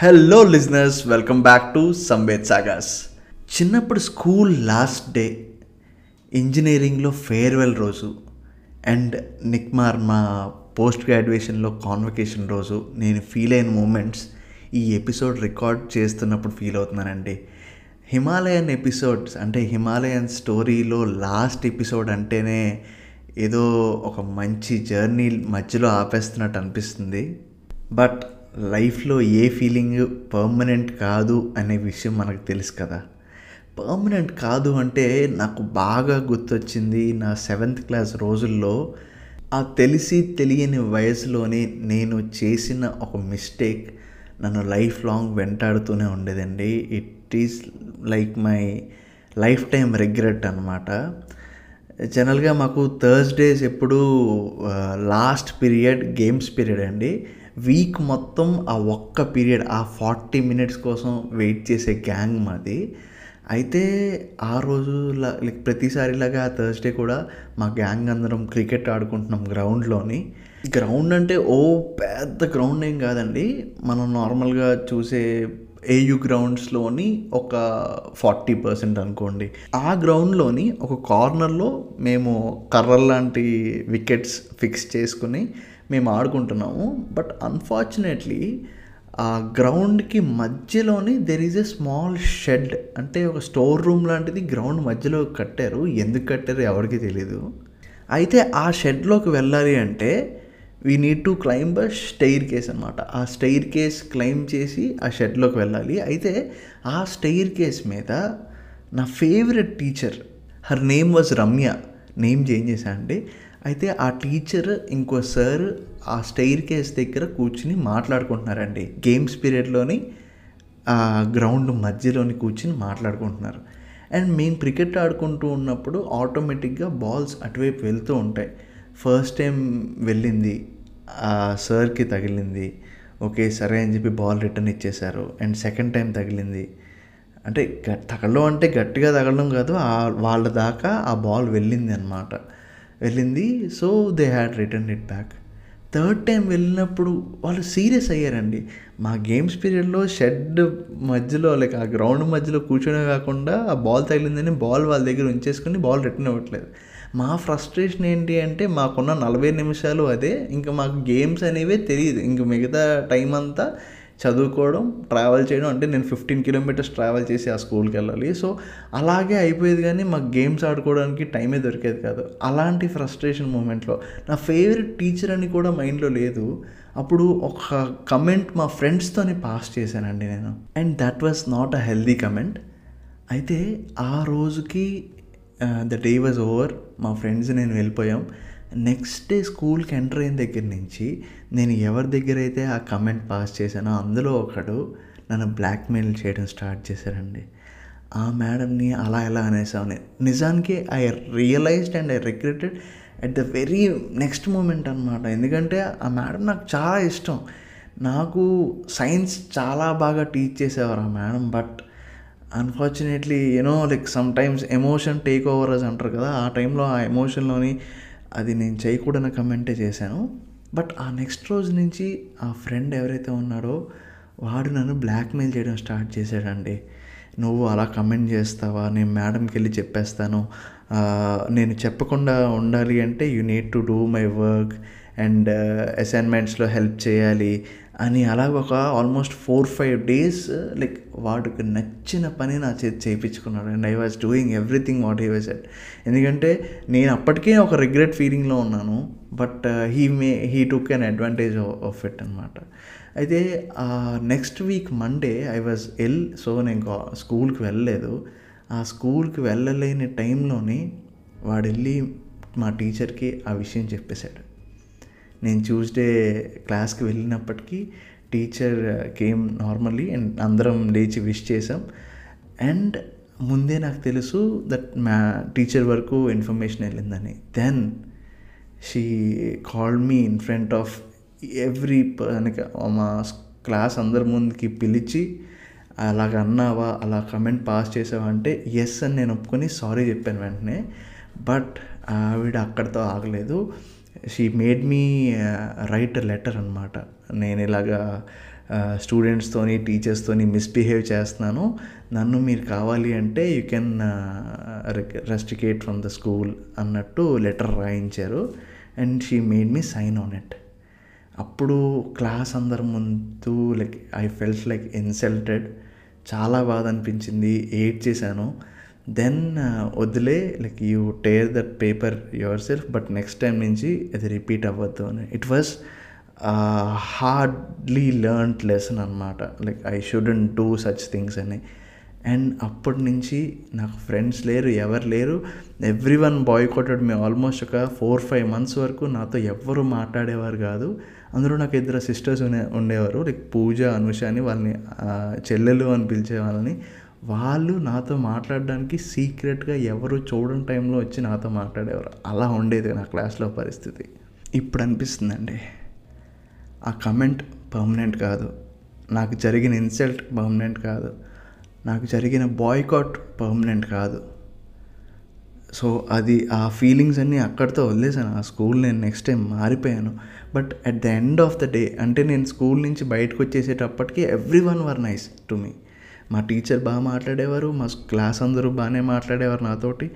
Hello listeners welcome back to Samved Sagar's చిన్నప్పుడు school last day ఇంజనీరింగ్లో farewell రోజు and NICMAR మా పోస్ట్ గ్రాడ్యుయేషన్లో కాన్వకేషన్ రోజు నేను ఫీల్ అయిన మూమెంట్స్ ఈ ఎపిసోడ్ రికార్డ్ చేస్తున్నప్పుడు ఫీల్ అవుతున్నానండి. హిమాలయన్ ఎపిసోడ్స్ అంటే హిమాలయన్ స్టోరీలో లాస్ట్ ఎపిసోడ్ అంటేనే ఏదో ఒక మంచి జర్నీ మధ్యలో ఆపేస్తున్నట్టు అనిపిస్తుంది. బట్ లైఫ్లో ఏ ఫీలింగ్ పర్మనెంట్ కాదు అనే విషయం మనకు తెలుసు కదా. పర్మనెంట్ కాదు అంటే నాకు బాగా గుర్తొచ్చింది నా సెవెంత్ క్లాస్ రోజుల్లో ఆ తెలిసి తెలియని వయసులోనే నేను చేసిన ఒక మిస్టేక్ నన్ను లైఫ్ లాంగ్ వెంటాడుతూనే ఉండేదండి. It is like my life time regret అనమాట జనరల్గా మాకు థర్స్డేస్ ఎప్పుడు లాస్ట్ పీరియడ్ గేమ్స్ పీరియడ్ అండి. వీక్ మొత్తం ఆ ఒక్క పీరియడ్ ఆ ఫార్టీ మినిట్స్ కోసం వెయిట్ చేసే గ్యాంగ్ మాది. అయితే ఆ రోజు లైక్ ప్రతిసారిలాగా ఆ థర్స్డే కూడా మా గ్యాంగ్ అందరం క్రికెట్ ఆడుకుంటున్నాం గ్రౌండ్లోని. గ్రౌండ్ అంటే ఓ పెద్ద గ్రౌండ్ ఏం కాదండి. మనం నార్మల్గా చూసే ఏయు గ్రౌండ్స్లోని ఒక ఫార్టీ పర్సెంట్ అనుకోండి. ఆ గ్రౌండ్లోని ఒక కార్నర్లో మేము కర్రల్ లాంటి వికెట్స్ ఫిక్స్ చేసుకుని మేము ఆడుకుంటున్నాము. బట్ అన్ఫార్చునేట్లీ ఆ గ్రౌండ్కి మధ్యలోని there is a small shed అంటే ఒక స్టోర్ రూమ్ లాంటిది గ్రౌండ్ మధ్యలో కట్టారు. ఎందుకు కట్టారు ఎవరికి తెలీదు. అయితే ఆ షెడ్లోకి వెళ్ళాలి అంటే we need to climb a staircase అనమాట ఆ స్టెయిర్ కేస్ క్లైంబ్ చేసి ఆ షెడ్లోకి వెళ్ళాలి. అయితే ఆ స్టెయిర్ కేస్ మీద నా favourite teacher her name was Ramya name change చేశా అండి అయితే ఆ టీచర్ ఇంకో సార్ ఆ స్టెయిర్ కేస్ దగ్గర కూర్చుని మాట్లాడుకుంటున్నారండి. గేమ్స్ పీరియడ్లోని ఆ గ్రౌండ్ మధ్యలోని కూర్చుని మాట్లాడుకుంటున్నారు. అండ్ మేము క్రికెట్ ఆడుకుంటూ ఉన్నప్పుడు ఆటోమేటిక్గా బాల్స్ అటువైపు వెళ్తూ ఉంటాయి. ఫస్ట్ టైం వెళ్ళింది ఆ సార్కి తగిలింది. ఓకే సరే అని చెప్పి బాల్ రిటర్న్ ఇచ్చేశారు. అండ్ సెకండ్ టైం తగిలింది. అంటే తగలడం అంటే గట్టిగా తగలడం కాదు వాళ్ళ దాకా ఆ బాల్ వెళ్ళింది అనమాట వెళ్ళింది. So they had return it back third time వెళ్ళినప్పుడు వాళ్ళు సీరియస్ అయ్యారండి. మా గేమ్స్ పీరియడ్లో షెడ్ మధ్యలో లైక్ ఆ గ్రౌండ్ మధ్యలో కూర్చొనే కాకుండా ఆ బాల్ తగిలిందని బాల్ వాళ్ళ దగ్గర ఉంచేసుకుని బాల్ రిటర్న్ ఇవ్వట్లేదు మా ఫ్రస్ట్రేషన్ ఏంటి అంటే మాకున్న నలభై నిమిషాలు అదే. ఇంకా మాకు గేమ్స్ అనేవే తెలియదు. ఇంక మిగతా టైం అంతా చదువుకోవడం ట్రావెల్ చేయడం అంటే నేను ఫిఫ్టీన్ కిలోమీటర్స్ ట్రావెల్ చేసి ఆ స్కూల్కి వెళ్ళాలి. సో అలాగే అయిపోయేది కానీ మాకు గేమ్స్ ఆడుకోవడానికి టైమే దొరికేది కాదు. అలాంటి ఫ్రస్ట్రేషన్ మూమెంట్లో నా ఫేవరెట్ టీచర్ అని కూడా మైండ్లో లేదు. అప్పుడు ఒక కమెంట్ మా ఫ్రెండ్స్తోని పాస్ చేశానండి నేను. And that was not a healthy comment అయితే ఆ రోజుకి ద డే వాజ్ ఓవర్ మా ఫ్రెండ్స్ నేను వెళ్ళిపోయాం. నెక్స్ట్ డే స్కూల్కి ఎంటర్ అయిన దగ్గర నుంచి నేను ఎవరి దగ్గర అయితే ఆ కమెంట్ పాస్ చేశానో అందులో ఒకడు నన్ను బ్లాక్మెయిల్ చేయడం స్టార్ట్ చేశారండి. ఆ మేడంని అలా ఎలా అనేసామని నిజానికి I realised and I regretted at the very next moment అనమాట ఎందుకంటే ఆ మేడం నాకు చాలా ఇష్టం. నాకు సైన్స్ చాలా బాగా టీచ్ చేసేవారు ఆ madam but unfortunately you know like sometimes emotion take over అని అంటారు కదా. ఆ టైంలో ఆ ఎమోషన్లోని అది నేను చేయకూడని కమెంటే చేశాను. బట్ ఆ నెక్స్ట్ రోజు నుంచి ఆ ఫ్రెండ్ ఎవరైతే ఉన్నాడో వాడు నన్ను బ్లాక్మెయిల్ చేయడం స్టార్ట్ చేశాడండి. నువ్వు అలా కమెంట్ చేస్తావా? నేను మేడంకి వెళ్ళి చెప్పేస్తాను. నేను చెప్పకుండా ఉండాలి అంటే you need to do my work and అసైన్మెంట్స్లో help చేయాలి. అని అలాగ ఒక almost four five days like వాడికి నచ్చిన పని నా చేతి చేయించుకున్నాడు. And I was doing everything what he was said ఎందుకంటే నేను అప్పటికే ఒక రిగ్రెట్ ఫీలింగ్లో ఉన్నాను. But he may he took an advantage of it అనమాట అయితే next week Monday I was ill so నేను స్కూల్కి వెళ్ళలేదు. ఆ స్కూల్కి వెళ్ళలేని టైంలోనే వాడు వెళ్ళి మా టీచర్కి ఆ విషయం చెప్పేశాడు. నేను ట్యూస్డే క్లాస్కి వెళ్ళినప్పటికీ టీచర్ కేమ్ నార్మల్లీ అండ్ అందరం లేచి విష్ చేసాం అండ్ ముందే నాకు తెలుసు దట్ మా టీచర్ వరకు ఇన్ఫర్మేషన్ వెళ్ళిందని. Then she call me in front of every మా క్లాస్ అందరి ముందుకి పిలిచి అలాగ అన్నావా? అలా కమెంట్ పాస్ చేసావా? అంటే ఎస్ అని నేను ఒప్పుకొని సారీ చెప్పాను వెంటనే. బట్ ఆవిడ అక్కడితో ఆగలేదు. She made me write letter అనమాట నేను ఇలాగా స్టూడెంట్స్తోని టీచర్స్తోని మిస్బిహేవ్ చేస్తున్నాను. నన్ను మీరు కావాలి అంటే you can rusticate from the school అన్నట్టు లెటర్ రాయించారు. And she made me sign on it అప్పుడు క్లాస్ అందరి ముందు like I felt like insulted చాలా బాధ అనిపించింది. ఏడ్ చేశాను దెన్ uh, వదిలే like you tear that paper yourself but next time నుంచి అది రిపీట్ అవ్వద్దు అని. It was hardly learned lesson అనమాట like I shouldn't do such things అని. అండ్ అప్పటి నుంచి నాకు ఫ్రెండ్స్ లేరు ఎవరు లేరు. Everyone boycotted me almost ఒక ఫోర్ ఫైవ్ మంత్స్ వరకు నాతో ఎవ్వరు మాట్లాడేవారు కాదు. అందులో నాకు ఇద్దరు సిస్టర్స్ ఉండే ఉండేవారు. లైక్ పూజ అనుష అని వాళ్ళని చెల్లెలు అని పిలిచే వాళ్ళని వాళ్ళు నాతో మాట్లాడడానికి సీక్రెట్గా ఎవరు చూడని టైంలో వచ్చి నాతో మాట్లాడేవారు. అలా ఉండేది నా క్లాస్లో పరిస్థితి. ఇప్పుడు అనిపిస్తుందండి. ఆ కమెంట్ పర్మనెంట్ కాదు. నాకు జరిగిన ఇన్సల్ట్ పర్మనెంట్ కాదు. నాకు జరిగిన బాయ్కాట్ పర్మనెంట్ కాదు. సో అది ఆ ఫీలింగ్స్ అన్నీ అక్కడితో వదిలేసాను ఆ స్కూల్ నేను next time మారిపోయాను. But at the end of the day అంటే నేను స్కూల్ నుంచి బయటకు వచ్చేసేటప్పటికి everyone were nice to me. మా టీచర్ బాగా మాట్లాడేవారు మా క్లాస్ అందరూ బాగానే మాట్లాడేవారు నాతోటి.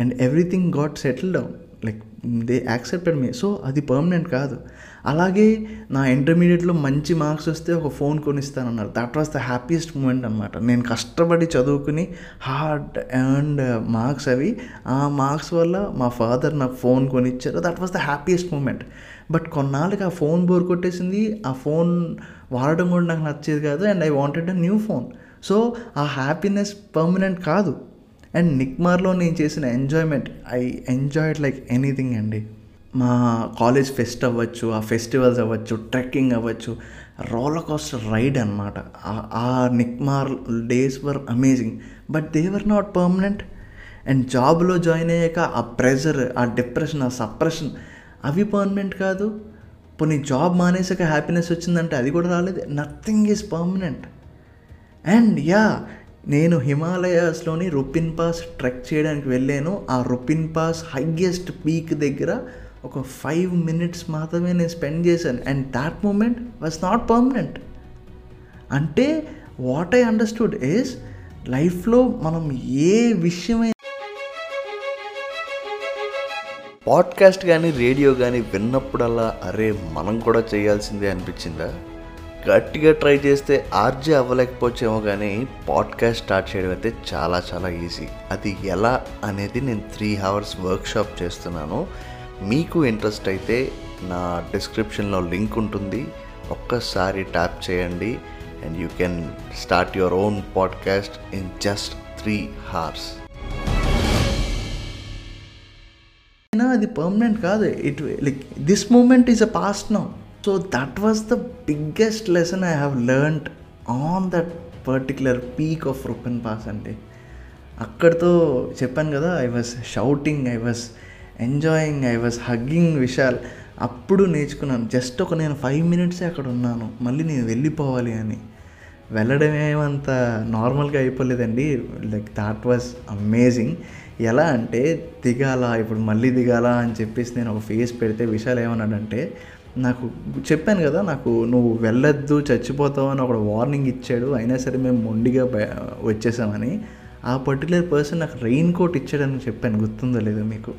And everything got settle down like they accepted me so అది పర్మనెంట్ కాదు. అలాగే నా ఇంటర్మీడియట్లో మంచి మార్క్స్ వస్తే ఒక phone కొనిస్తానన్నారు. That was the happiest moment అనమాట నేను కష్టపడి చదువుకుని హార్డ్ అండ్ మార్క్స్ అవి ఆ మార్క్స్ వల్ల మా ఫాదర్ నాకు phone కొనిచ్చారు. That was the happiest moment but కొన్నాళ్ళకి ఆ ఫోన్ బోర్ కొట్టేసింది. ఆ ఫోన్ వాడడం కూడా నాకు నచ్చేది కాదు. And I wanted a new phone so ఆ హ్యాపీనెస్ పర్మనెంట్ కాదు. అండ్ నిక్మార్లో నేను చేసిన enjoyment I enjoyed like anything అండి. మా కాలేజ్ ఫెస్ట్ అవ్వచ్చు ఆ ఫెస్టివల్స్ అవ్వచ్చు ట్రెక్కింగ్ అవ్వచ్చు రోలర్ కోస్టర్ రైడ్ అనమాట ఆ NICMAR days were amazing but they were not permanent and జాబ్లో జాయిన్ అయ్యాక ఆ ప్రెజర్ ఆ డిప్రెషన్ ఆ సప్రెషన్ అవి పర్మనెంట్ కాదు. పోనీ జాబ్ మానేసాక హ్యాపీనెస్ వచ్చిందంటే అది కూడా రాలేదు. Nothing is permanent and yeah నేను హిమాలయాస్లోని రుపిన్ పాస్ ట్రెక్ చేయడానికి వెళ్ళాను. ఆ రుపిన్ పాస్ హయ్యెస్ట్ పీక్ దగ్గర ఒక ఫైవ్ మినిట్స్ మాత్రమే నేను స్పెండ్ చేశాను. And that moment was not permanent అంటే వాట్ ఐ అండర్స్టూడ్ ఈస్ లైఫ్లో మనం ఏ విషయమైన పాడ్కాస్ట్ కానీ రేడియో కానీ విన్నప్పుడల్లా అరే మనం కూడా చేయాల్సిందే అనిపించిందా? గట్టిగా ట్రై చేస్తే ఆర్జే అవ్వలేకపోవచ్చేమో కానీ పాడ్కాస్ట్ స్టార్ట్ చేయడం అయితే చాలా చాలా ఈజీ. అది ఎలా అనేది నేను త్రీ అవర్స్ వర్క్షాప్ చేస్తున్నాను. మీకు ఇంట్రెస్ట్ అయితే నా డిస్క్రిప్షన్లో లింక్ ఉంటుంది. ఒక్కసారి ట్యాప్ చేయండి. And you can start your own podcast in just three hours అది పర్మనెంట్ కాదు. It like this moment is a past now. So that was the biggest lesson I have learned on that particular peak of Rupin pass అంటే అక్కడితో చెప్పాను కదా I was shouting I was enjoying I was hugging Vishal అప్పుడు నేర్చుకున్నాను just ఒక నేను five మినిట్సే అక్కడ ఉన్నాను మళ్ళీ నేను వెళ్ళిపోవాలి అని. వెళ్ళడం ఏమంత నార్మల్గా అయిపోలేదండి. లైక్ దాట్ వాజ్ అమేజింగ్ ఎలా అంటే దిగాల ఇప్పుడు మళ్ళీ దిగాల అని చెప్పేసి నేను ఒక ఫేస్ పెడితే విశాల్ ఏమన్నాడంటే నాకు చెప్పాను కదా నాకు నువ్వు వెళ్ళొద్దు చచ్చిపోతావు అని ఒక వార్నింగ్ ఇచ్చాడు. అయినా సరే మేము మొండిగా వచ్చేసామని. ఆ పర్టికులర్ పర్సన్ నాకు రెయిన్ కోట్ ఇచ్చాడని చెప్పాను. గుర్తుందో లేదో మీకు.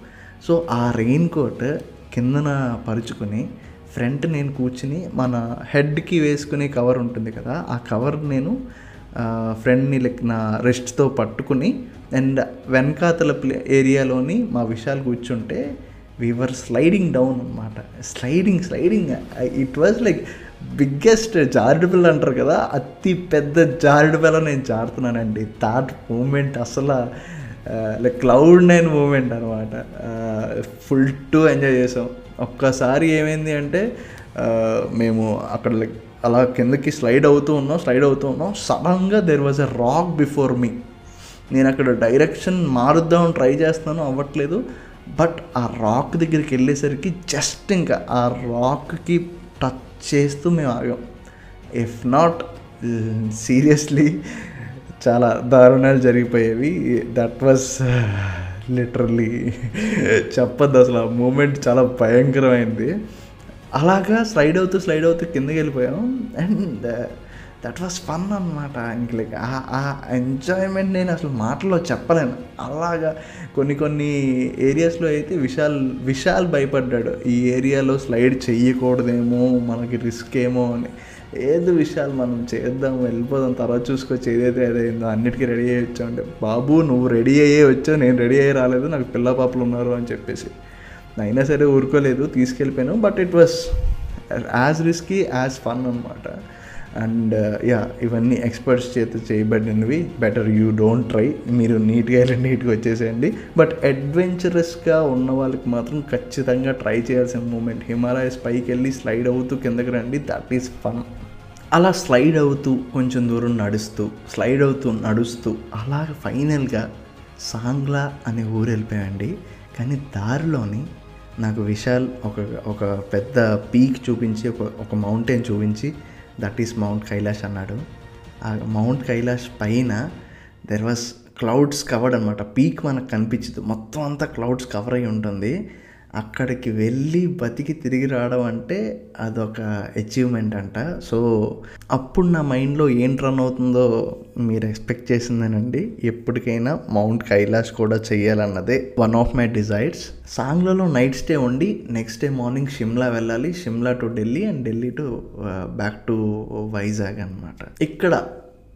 సో ఆ రెయిన్ కోట్ కిందన పరుచుకొని ఫ్రంట్ నేను కూర్చుని మన హెడ్కి వేసుకునే కవర్ ఉంటుంది కదా ఆ కవర్ నేను ఫ్రెండ్ని లైక్ నా రెస్ట్తో పట్టుకుని అండ్ వెనకాతల ప్లే ఏరియాలోని మా విషయాలు కూర్చుంటే వీవర్ స్లైడింగ్ డౌన్ అనమాట sliding sliding it was like biggest జారుడు అంటారు కదా అతి పెద్ద జారుడు నేను జారుతున్నానండి. థాట్ మూమెంట్ అసలు లైక్ క్లౌడ్ నైన్ మూమెంట్ అనమాట ఫుల్ టు ఎంజాయ్ చేసాం. ఒక్కసారి ఏమైంది అంటే మేము అక్కడ లైక్ అలా కిందకి స్లైడ్ అవుతూ ఉన్నాం స్లైడ్ అవుతూ ఉన్నాం. సడన్గా there was a rock before me నేను అక్కడ డైరెక్షన్ మారుద్దామని ట్రై చేస్తున్నాను అవ్వట్లేదు. బట్ ఆ రాక్ దగ్గరికి వెళ్ళేసరికి జస్ట్ ఇంకా ఆ రాక్కి టచ్ చేస్తూ మేము ఆగాం. ఇఫ్ నాట్ సీరియస్లీ చాలా దారుణాలు జరిగిపోయేవి. దట్ వాజ్ లిటరల్లీ చెప్పద్దు అసలు ఆ మూమెంట్ చాలా భయంకరమైంది. అలాగా స్లైడ్ అవుతూ స్లైడ్ అవుతూ కిందకి వెళ్ళిపోయాం. అండ్ దట్ వాస్ ఫన్ అనమాట ఇంక లైక్ ఆ ఎంజాయ్మెంట్ నేను అసలు మాటల్లో చెప్పలేను. అలాగా కొన్ని కొన్ని ఏరియాస్లో అయితే విశాల్ విశాల్ భయపడ్డాడు. ఈ ఏరియాలో స్లైడ్ చెయ్యకూడదేమో మనకి రిస్క్ ఏమో అని. ఏదో విషయాలు మనం చేద్దాం వెళ్ళిపోదాం తర్వాత చూసుకొచ్చి ఏదైతే ఏదైందో అన్నిటికీ రెడీ అయ్యి వచ్చామంటే బాబు నువ్వు రెడీ అయ్యే వచ్చావు నేను రెడీ అయ్యి రాలేదు నాకు పిల్ల పాపలు ఉన్నారు అని చెప్పేసి. అయినా సరే ఊరుకోలేదు తీసుకెళ్ళిపోయాను. But it was as risky as fun అనమాట అండ్ uh, యా ఇవన్నీ ఎక్స్పర్ట్స్ చేత చేయబడినవి. బెటర్ యూ డోంట్ ట్రై మీరు నీట్గా వెళ్ళి నీట్గా వచ్చేసేయండి. బట్ అడ్వెంచరస్గా ఉన్న వాళ్ళకి మాత్రం ఖచ్చితంగా ట్రై చేయాల్సిన మూమెంట్ హిమాలయస్ పైకి వెళ్ళి స్లైడ్ అవుతూ కిందకి రండి. దట్ ఈస్ ఫన్ అలా స్లైడ్ అవుతూ కొంచెం దూరం నడుస్తూ స్లైడ్ అవుతూ నడుస్తూ అలా ఫైనల్గా సాంగ్లా అనే ఊరు వెళ్ళిపోయాండి కానీ దారిలోని నాకు విశాల్ ఒక ఒక పెద్ద పీక్ చూపించి ఒక ఒక మౌంటైన్ చూపించి దట్ ఈస్ మౌంట్ కైలాష్ అన్నాడు. ఆ మౌంట్ కైలాష్ పైన దెర్ వాస్ క్లౌడ్స్ కవర్డ్ అనమాట పీక్ మనకు కనిపించదు. మొత్తం అంతా క్లౌడ్స్ కవర్ అయి ఉంటుంది. అక్కడికి వెళ్ళి బతికి తిరిగి రావడం అంటే అదొక అచీవ్మెంట్ అంట. సో అప్పుడు నా మైండ్లో ఏం రన్ అవుతుందో మీరు ఎక్స్పెక్ట్ చేసిందేనండి. ఎప్పటికైనా మౌంట్ కైలాష్ కూడా చేయాలన్నదే వన్ ఆఫ్ మై డిజైర్స్ సాంగ్లలో నైట్ స్టే ఉండి నెక్స్ట్ డే మార్నింగ్ షిమ్లా వెళ్ళాలి. Shimla to Delhi and Delhi to back to Vizag అనమాట ఇక్కడ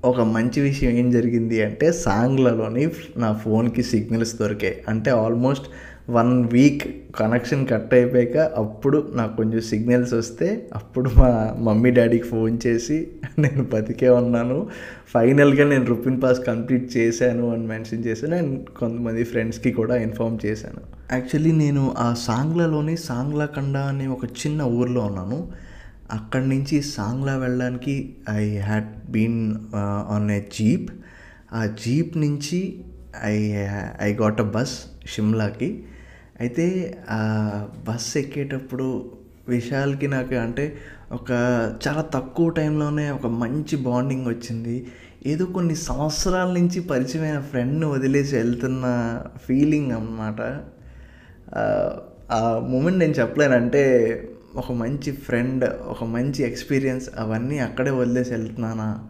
ఒక మంచి విషయం ఏం జరిగింది అంటే సాంగ్లలోని నా ఫోన్కి సిగ్నల్స్ దొరికాయి. అంటే almost one week connection cut అయిపోయాక అప్పుడు నాకు కొంచెం సిగ్నల్స్ వస్తే అప్పుడు మా మమ్మీ డాడీకి ఫోన్ చేసి నేను బతికే ఉన్నాను. ఫైనల్గా నేను రుపిన్ పాస్ కంప్లీట్ చేశాను అని మెన్షన్ చేశాను అండ్ కొంతమంది ఫ్రెండ్స్కి కూడా ఇన్ఫామ్ చేశాను. యాక్చువల్లీ నేను ఆ సాంగ్లలోని సాంగ్లకండ అనే ఒక చిన్న ఊర్లో ఉన్నాను. అక్కడి నుంచి సాంగ్లా వెళ్ళడానికి I had been on a jeep ఆ జీప్ నుంచి I I got a bus షిమ్లాకి. అయితే ఆ బస్ ఎక్కేటప్పుడు విశాల్కి నాకు అంటే ఒక చాలా తక్కువ టైంలోనే ఒక మంచి బాండింగ్ వచ్చింది. ఏదో కొన్ని సంవత్సరాల నుంచి పరిచయమైన ఫ్రెండ్ని వదిలేసి వెళ్తున్న ఫీలింగ్ అన్నమాట. ఆ మూమెంట్ నేను చెప్పలేనంటే ఒక మంచి ఫ్రెండ్ ఒక మంచి ఎక్స్పీరియన్స్ అవన్నీ అక్కడే వదిలేసి వెళ్తున్నానా?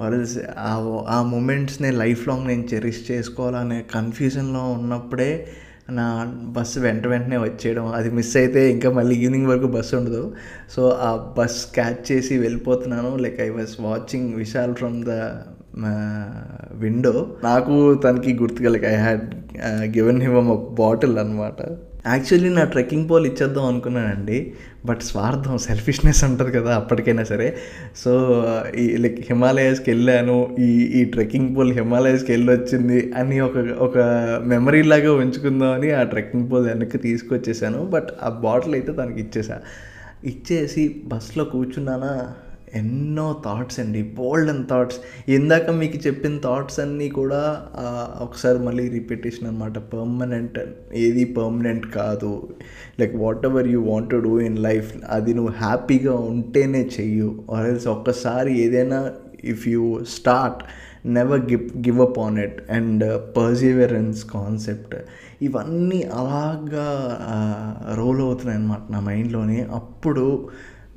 వదిలేసి ఆ ఆ మూమెంట్స్ని లైఫ్ లాంగ్ నేను చెరిష్ చేసుకోవాలనే కన్ఫ్యూజన్లో ఉన్నప్పుడే నా బస్సు వెంట వెంటనే వచ్చేయడం. అది మిస్ అయితే ఇంకా మళ్ళీ ఈవినింగ్ వరకు బస్సు ఉండదు. సో ఆ బస్ క్యాచ్ చేసి వెళ్ళిపోతున్నాను. Like I was watching Vishal from the window. నాకు తనకి గుర్తుగా like I had given him ఒక బాటిల్ అనమాట యాక్చువల్లీ నా ట్రెక్కింగ్ పోల్ ఇచ్చేద్దాం అనుకున్నానండి. బట్ స్వార్థం సెల్ఫిష్నెస్ ఉంటుంది కదా అప్పటికైనా సరే. సో ఈ లైక్ హిమాలయాస్కి వెళ్ళాను ఈ ఈ ట్రెక్కింగ్ పోల్ హిమాలయాస్కి వెళ్ళి వచ్చింది అని ఒక ఒక మెమరీ లాగా ఉంచుకుందామని ఆ ట్రెక్కింగ్ పోల్ వెనక్కి తీసుకొచ్చేసాను. బట్ ఆ బాటిల్ అయితే తనకి ఇచ్చేసా. ఇచ్చేసి బస్సులో కూర్చున్నానా? ఎన్నో థాట్స్ అండి బోల్డ్ అండ్ థాట్స్ ఇందాక మీకు చెప్పిన థాట్స్ అన్నీ కూడా ఒకసారి మళ్ళీ రిపిటేషన్ అనమాట పర్మనెంట్ ఏది పర్మనెంట్ కాదు. Like whatever you want to do in life అది నువ్వు హ్యాపీగా ఉంటేనే చెయ్యు. ఆర్ఎల్స్ ఒక్కసారి ఏదైనా if you start never give give up on it and perseverance concept ఇవన్నీ అలాగా రోల్ అవుతున్నాయి అన్నమాట నా మైండ్లోని అప్పుడు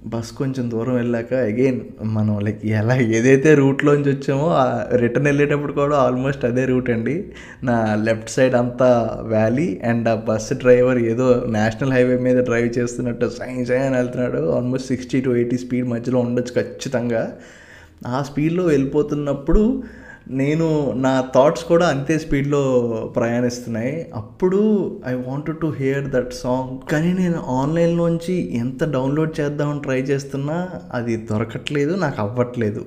బస్ కొంచెం దూరం వెళ్ళాక అగైన్ మనం లైక్ ఎలా ఏదైతే రూట్లోంచి వచ్చామో రిటర్న్ వెళ్ళేటప్పుడు కూడా ఆల్మోస్ట్ అదే రూట్ అండి. నా లెఫ్ట్ సైడ్ అంతా వ్యాలీ అండ్ ఆ బస్ డ్రైవర్ ఏదో నేషనల్ హైవే మీద డ్రైవ్ చేస్తున్నట్టు సైన్స్ అని వెళ్తున్నాడు. Almost sixty to eighty speed మధ్యలో ఉండొచ్చు ఖచ్చితంగా. ఆ స్పీడ్లో వెళ్ళిపోతున్నప్పుడు నేను నా థాట్స్ కూడా అంతే స్పీడ్లో ప్రయాణిస్తున్నాయి. అప్పుడు I want to hear that song కానీ నేను ఆన్లైన్లోంచి ఎంత డౌన్లోడ్ చేద్దామని ట్రై చేస్తున్నా అది దొరకట్లేదు నాకు అవ్వట్లేదు.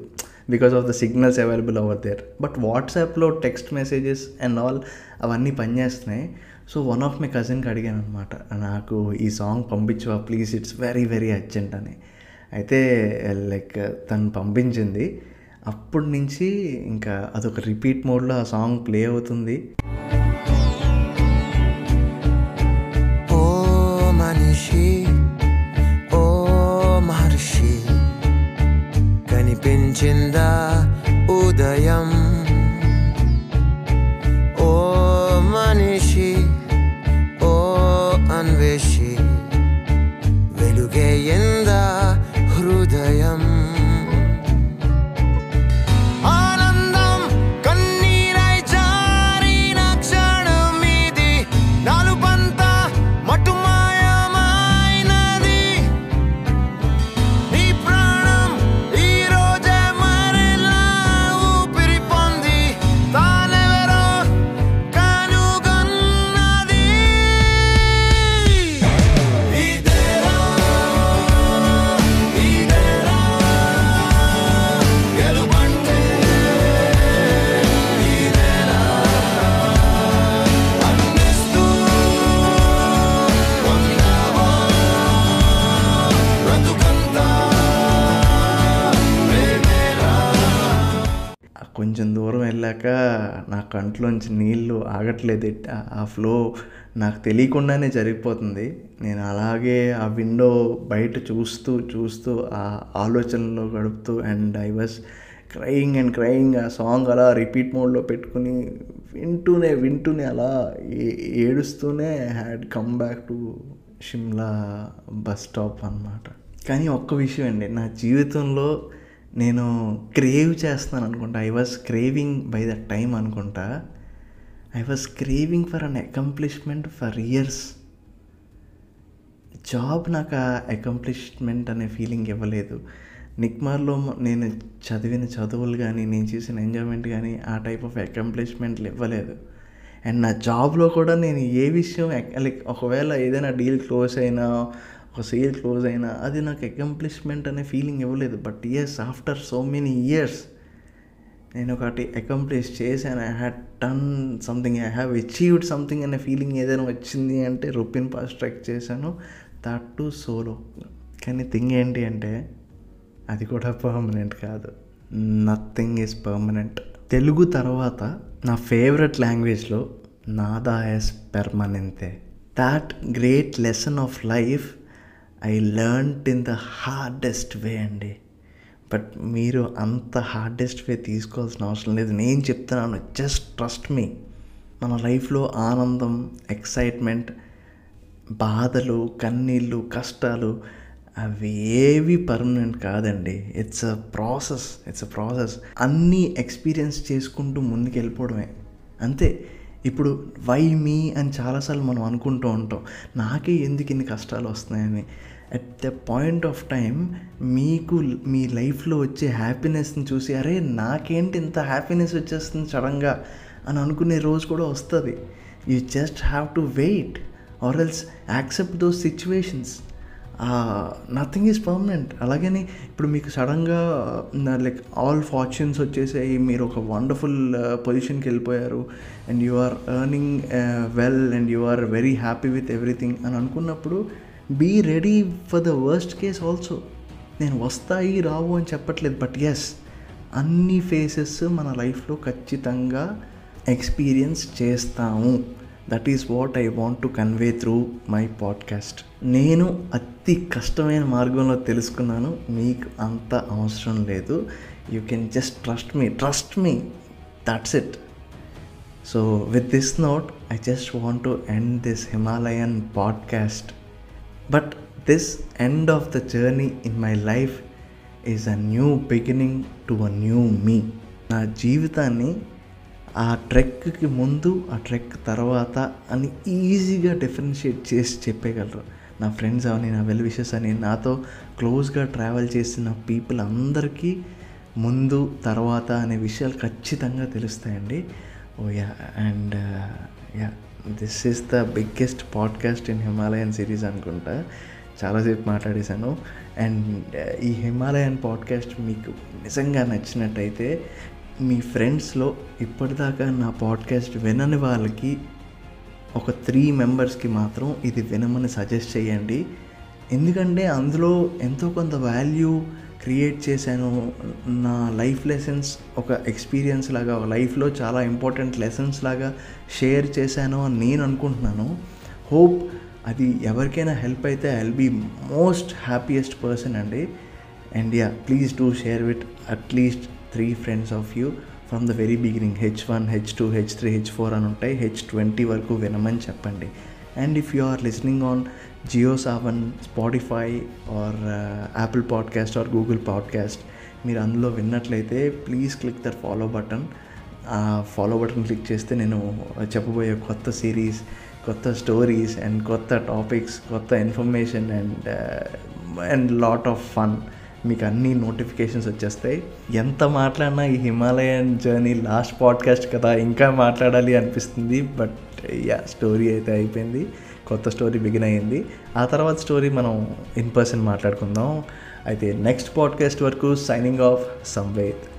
Because of the signals available over there but వాట్సాప్లో టెక్స్ట్ మెసేజెస్ అండ్ ఆల్ అవన్నీ పనిచేస్తున్నాయి. సో వన్ ఆఫ్ మై కజిన్కి అడిగాను అనమాట నాకు ఈ song పంపించవా? Please it's very very urgent అని. అయితే లైక్ తను పంపించింది. అప్పటి నుంచి ఇంకా అదొక రిపీట్ మోడ్లో ఆ సాంగ్ ప్లే అవుతుంది. ఓ మనిషి ఓ మహర్షి కనిపించిందా ఉదయం? కొంచెం దూరం వెళ్ళాక నా కంట్లోంచి నీళ్ళు ఆగట్లేదు. ఆ- ఫ్లో నాకు తెలియకుండానే జరిగిపోతుంది. నేను అలాగే ఆ విండో బయట చూస్తూ చూస్తూ ఆ ఆలోచనలో గడుపుతూ and I was crying and crying ఆ సాంగ్ అలా రిపీట్ మోడ్లో పెట్టుకుని వింటూనే వింటూనే అలా ఏ- ఏడుస్తూనే had come back to Shimla bus stop అన్నమాట. కానీ ఒక్క విషయం అండి నా జీవితంలో నేను క్రేవ్ చేస్తాను అనుకుంటా. I was craving by that time అనుకుంటా. I was craving for an accomplishment for years job నాకు ఆ అకంప్లిష్మెంట్ అనే ఫీలింగ్ ఇవ్వలేదు. నిక్మార్లో నేను చదివిన చదువులు కానీ నేను చేసిన ఎంజాయ్మెంట్ కానీ ఆ టైప్ ఆఫ్ అకంప్లిష్మెంట్లు ఇవ్వలేదు. అండ్ నా జాబ్లో కూడా నేను ఏ విషయం లైక్ ఒకవేళ ఏదైనా డీల్ క్లోజ్ అయినా ఒక సేల్ క్లోజ్ అయినా అది నాకు అకంప్లిష్మెంట్ అనే ఫీలింగ్ ఇవ్వలేదు. But years after so many years నేను ఒకటి అకంప్లిష్ చేశాను. I had done something I have achieved something అనే ఫీలింగ్ ఏదైనా వచ్చింది అంటే రొప్పిన్ పాస్ ట్రెక్ చేశాను. దట్ టు సోలో కానీ థింగ్ ఏంటి అంటే అది కూడా పర్మనెంట్ కాదు. నథింగ్ ఈజ్ పర్మనెంట్ తెలుగు తర్వాత నా ఫేవరెట్ లాంగ్వేజ్లో నాదా yes పెర్మనెంతే that great lesson of life I learnt in the hardest way అండి బట్ మీరు అంత హార్డెస్ట్ వే తీసుకోవాల్సిన అవసరం లేదు. నేను చెప్తున్నాను జస్ట్ ట్రస్ట్ మీ మన లైఫ్లో ఆనందం ఎక్సైట్మెంట్ బాధలు కన్నీళ్ళు కష్టాలు అవి ఏవి పర్మనెంట్ కాదండి. It's a process it's a process అన్నీ ఎక్స్పీరియన్స్ చేసుకుంటూ ముందుకు వెళ్ళిపోవడమే అంతే. ఇప్పుడు వై మీ అని చాలాసార్లు మనం అనుకుంటూ ఉంటాం. నాకే ఎందుకు ఇన్ని కష్టాలు వస్తున్నాయని? At the point of time మీకు మీ లైఫ్లో వచ్చే హ్యాపీనెస్ని చూసి అరే నాకేంటి ఇంత హ్యాపీనెస్ వచ్చేస్తుంది సడన్గా? అని అనుకునే రోజు కూడా వస్తుంది. You just have to wait or else accept those situations nothing is permanent అలాగని ఇప్పుడు మీకు సడన్గా లైక్ ఆల్ ఫార్చ్యూన్స్ వచ్చేసాయి మీరు ఒక వండర్ఫుల్ పొజిషన్కి uh, వెళ్ళిపోయారు and you are earning well and you are very happy with everything అని అనుకున్నప్పుడు be ready for the worst case also నేను వస్తాయి రావు అని చెప్పట్లేదు బట్ ఎస్ అన్ని ఫేసెస్ మన లైఫ్లో ఖచ్చితంగా ఎక్స్పీరియన్స్ చేస్తాము. That is what I want to convey through my podcast నేను అతి కష్టమైన మార్గంలో తెలుసుకున్నాను మీకు అంత అవసరం లేదు. You can just trust me trust me that's it so with this note I just want to end this Himalayan podcast but this end of the journey in my life is a new beginning to a new me నా జీవితాన్ని ఆ ట్రెక్కి ముందు ఆ trek తర్వాత అని ఈజీగా differentiate చేసి చెప్పగలరు నా ఫ్రెండ్స్ అవని నా వెల్ విషెస్ అని నాతో క్లోజ్గా ట్రావెల్ చేసిన పీపుల్ అందరికీ ముందు తర్వాత అనే విషయాలు ఖచ్చితంగా తెలుస్తాయండి. ఓ yeah and yeah. This is the biggest podcast in Himalayan series అనుకుంటా. చాలాసేపు మాట్లాడేశాను. అండ్ uh, ఈ హిమాలయన్ పాడ్కాస్ట్ మీకు నిజంగా నచ్చినట్టయితే మీ ఫ్రెండ్స్లో ఇప్పటిదాకా నా పాడ్కాస్ట్ వినని వాళ్ళకి ఒక త్రీ మెంబర్స్కి మాత్రం ఇది వినమని సజెస్ట్ చేయండి. ఎందుకంటే అందులో ఎంతో కొంత వాల్యూ క్రియేట్ చేశాను నా లైఫ్ లెసన్స్ ఒక ఎక్స్పీరియన్స్ లాగా లైఫ్లో చాలా ఇంపార్టెంట్ లెసన్స్ లాగా షేర్ చేశాను అని నేను అనుకుంటున్నాను. హోప్ అది ఎవరికైనా హెల్ప్ అయితే I be be most happiest person అండి. And yeah please do share with at least three friends of you from the very beginning H one H two H three H four అని ఉంటాయి. H twenty వరకు వినమని చెప్పండి. And if you are listening on Jio Saavn Spotify or Apple podcast or Google podcast మీరు అందులో విన్నట్లయితే please click that follow button ఆ follow button click చేస్తే నేను చెప్పబోయే కొత్త సిరీస్ కొత్త స్టోరీస్ అండ్ కొత్త టాపిక్స్ కొత్త information and and lot of fun మీకు అన్ని నోటిఫికేషన్స్ వచ్చేస్తాయి. ఎంత మాట్లాడినా ఈ హిమాలయన్ జర్నీ లాస్ట్ పాడ్కాస్ట్ కదా ఇంకా మాట్లాడాలి అనిపిస్తుంది. బట్ యా స్టోరీ అయితే అయిపోయింది. కొత్త స్టోరీ బిగిన్ అయ్యింది. ఆ తర్వాత స్టోరీ మనం ఇన్ పర్సన్ మాట్లాడుకుందాం. అయితే నెక్స్ట్ పాడ్కాస్ట్ వరకు సైనింగ్ ఆఫ్ సంవేద్.